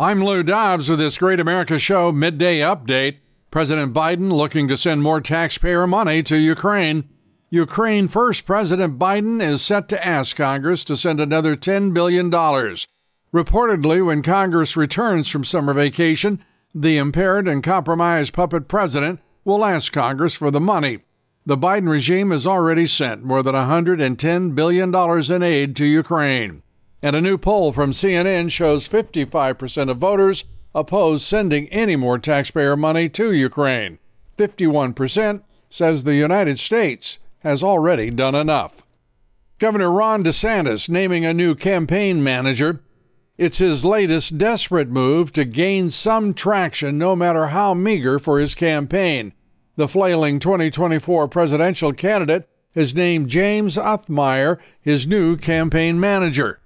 I'm Lou Dobbs with this Great America Show midday update. President Biden looking to send more taxpayer money to Ukraine. Ukraine First President Biden is set to ask Congress to send another $10 billion. Reportedly, when Congress returns from summer vacation, the impaired and compromised puppet president will ask Congress for the money. The Biden regime has already sent more than $110 billion in aid to Ukraine. And a new poll from CNN shows 55% of voters oppose sending any more taxpayer money to Ukraine. 51% says the United States has already done enough. Governor Ron DeSantis naming a new campaign manager. It's his latest desperate move to gain some traction, no matter how meager, for his campaign. The flailing 2024 presidential candidate has named James Uthmeier his new campaign manager.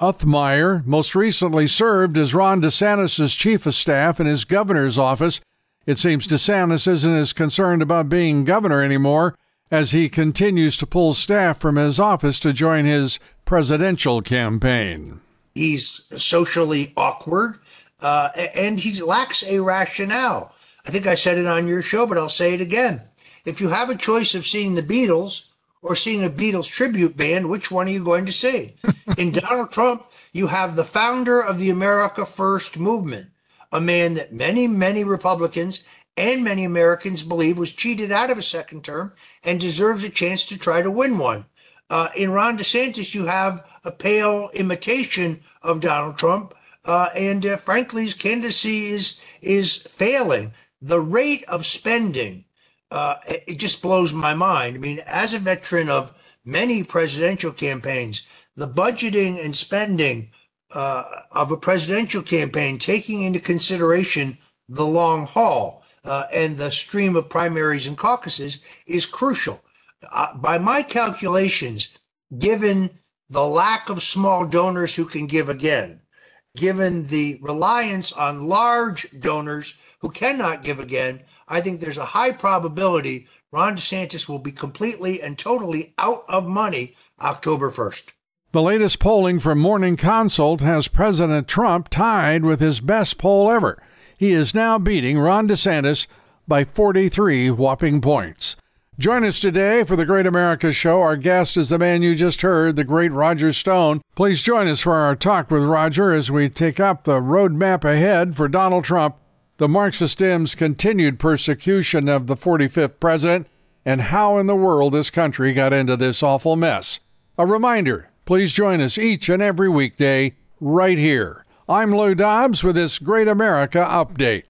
Uthmeier most recently served as Ron DeSantis' chief of staff in his governor's office. It seems DeSantis isn't as concerned about being governor anymore as he continues to pull staff from his office to join his presidential campaign. He's socially awkward uh, and he lacks a rationale. I think I said it on your show, but I'll say it again. If you have a choice of seeing the Beatles or seeing a Beatles tribute band, which one are you going to see? In Donald Trump, you have the founder of the America First movement, a man that many, many Republicans and many Americans believe was cheated out of a second term and deserves a chance to try to win one. Uh, in Ron DeSantis, you have a pale imitation of Donald Trump, uh, and uh, frankly, his candidacy is is failing. The rate of spending uh, it just blows my mind. I mean, as a veteran of many presidential campaigns, the budgeting and spending uh, of a presidential campaign, taking into consideration the long haul uh, and the stream of primaries and caucuses, is crucial. Uh, by my calculations, given the lack of small donors who can give again, given the reliance on large donors who cannot give again, I think there's a high probability Ron DeSantis will be completely and totally out of money October 1st. The latest polling from Morning Consult has President Trump tied with his best poll ever. He is now beating Ron DeSantis by 43 whopping points. Join us today for the Great America Show. Our guest is the man you just heard, the great Roger Stone. Please join us for our talk with Roger as we take up the roadmap ahead for Donald Trump the Marxist Dems' continued persecution of the 45th president, and how in the world this country got into this awful mess. A reminder please join us each and every weekday right here. I'm Lou Dobbs with this Great America Update.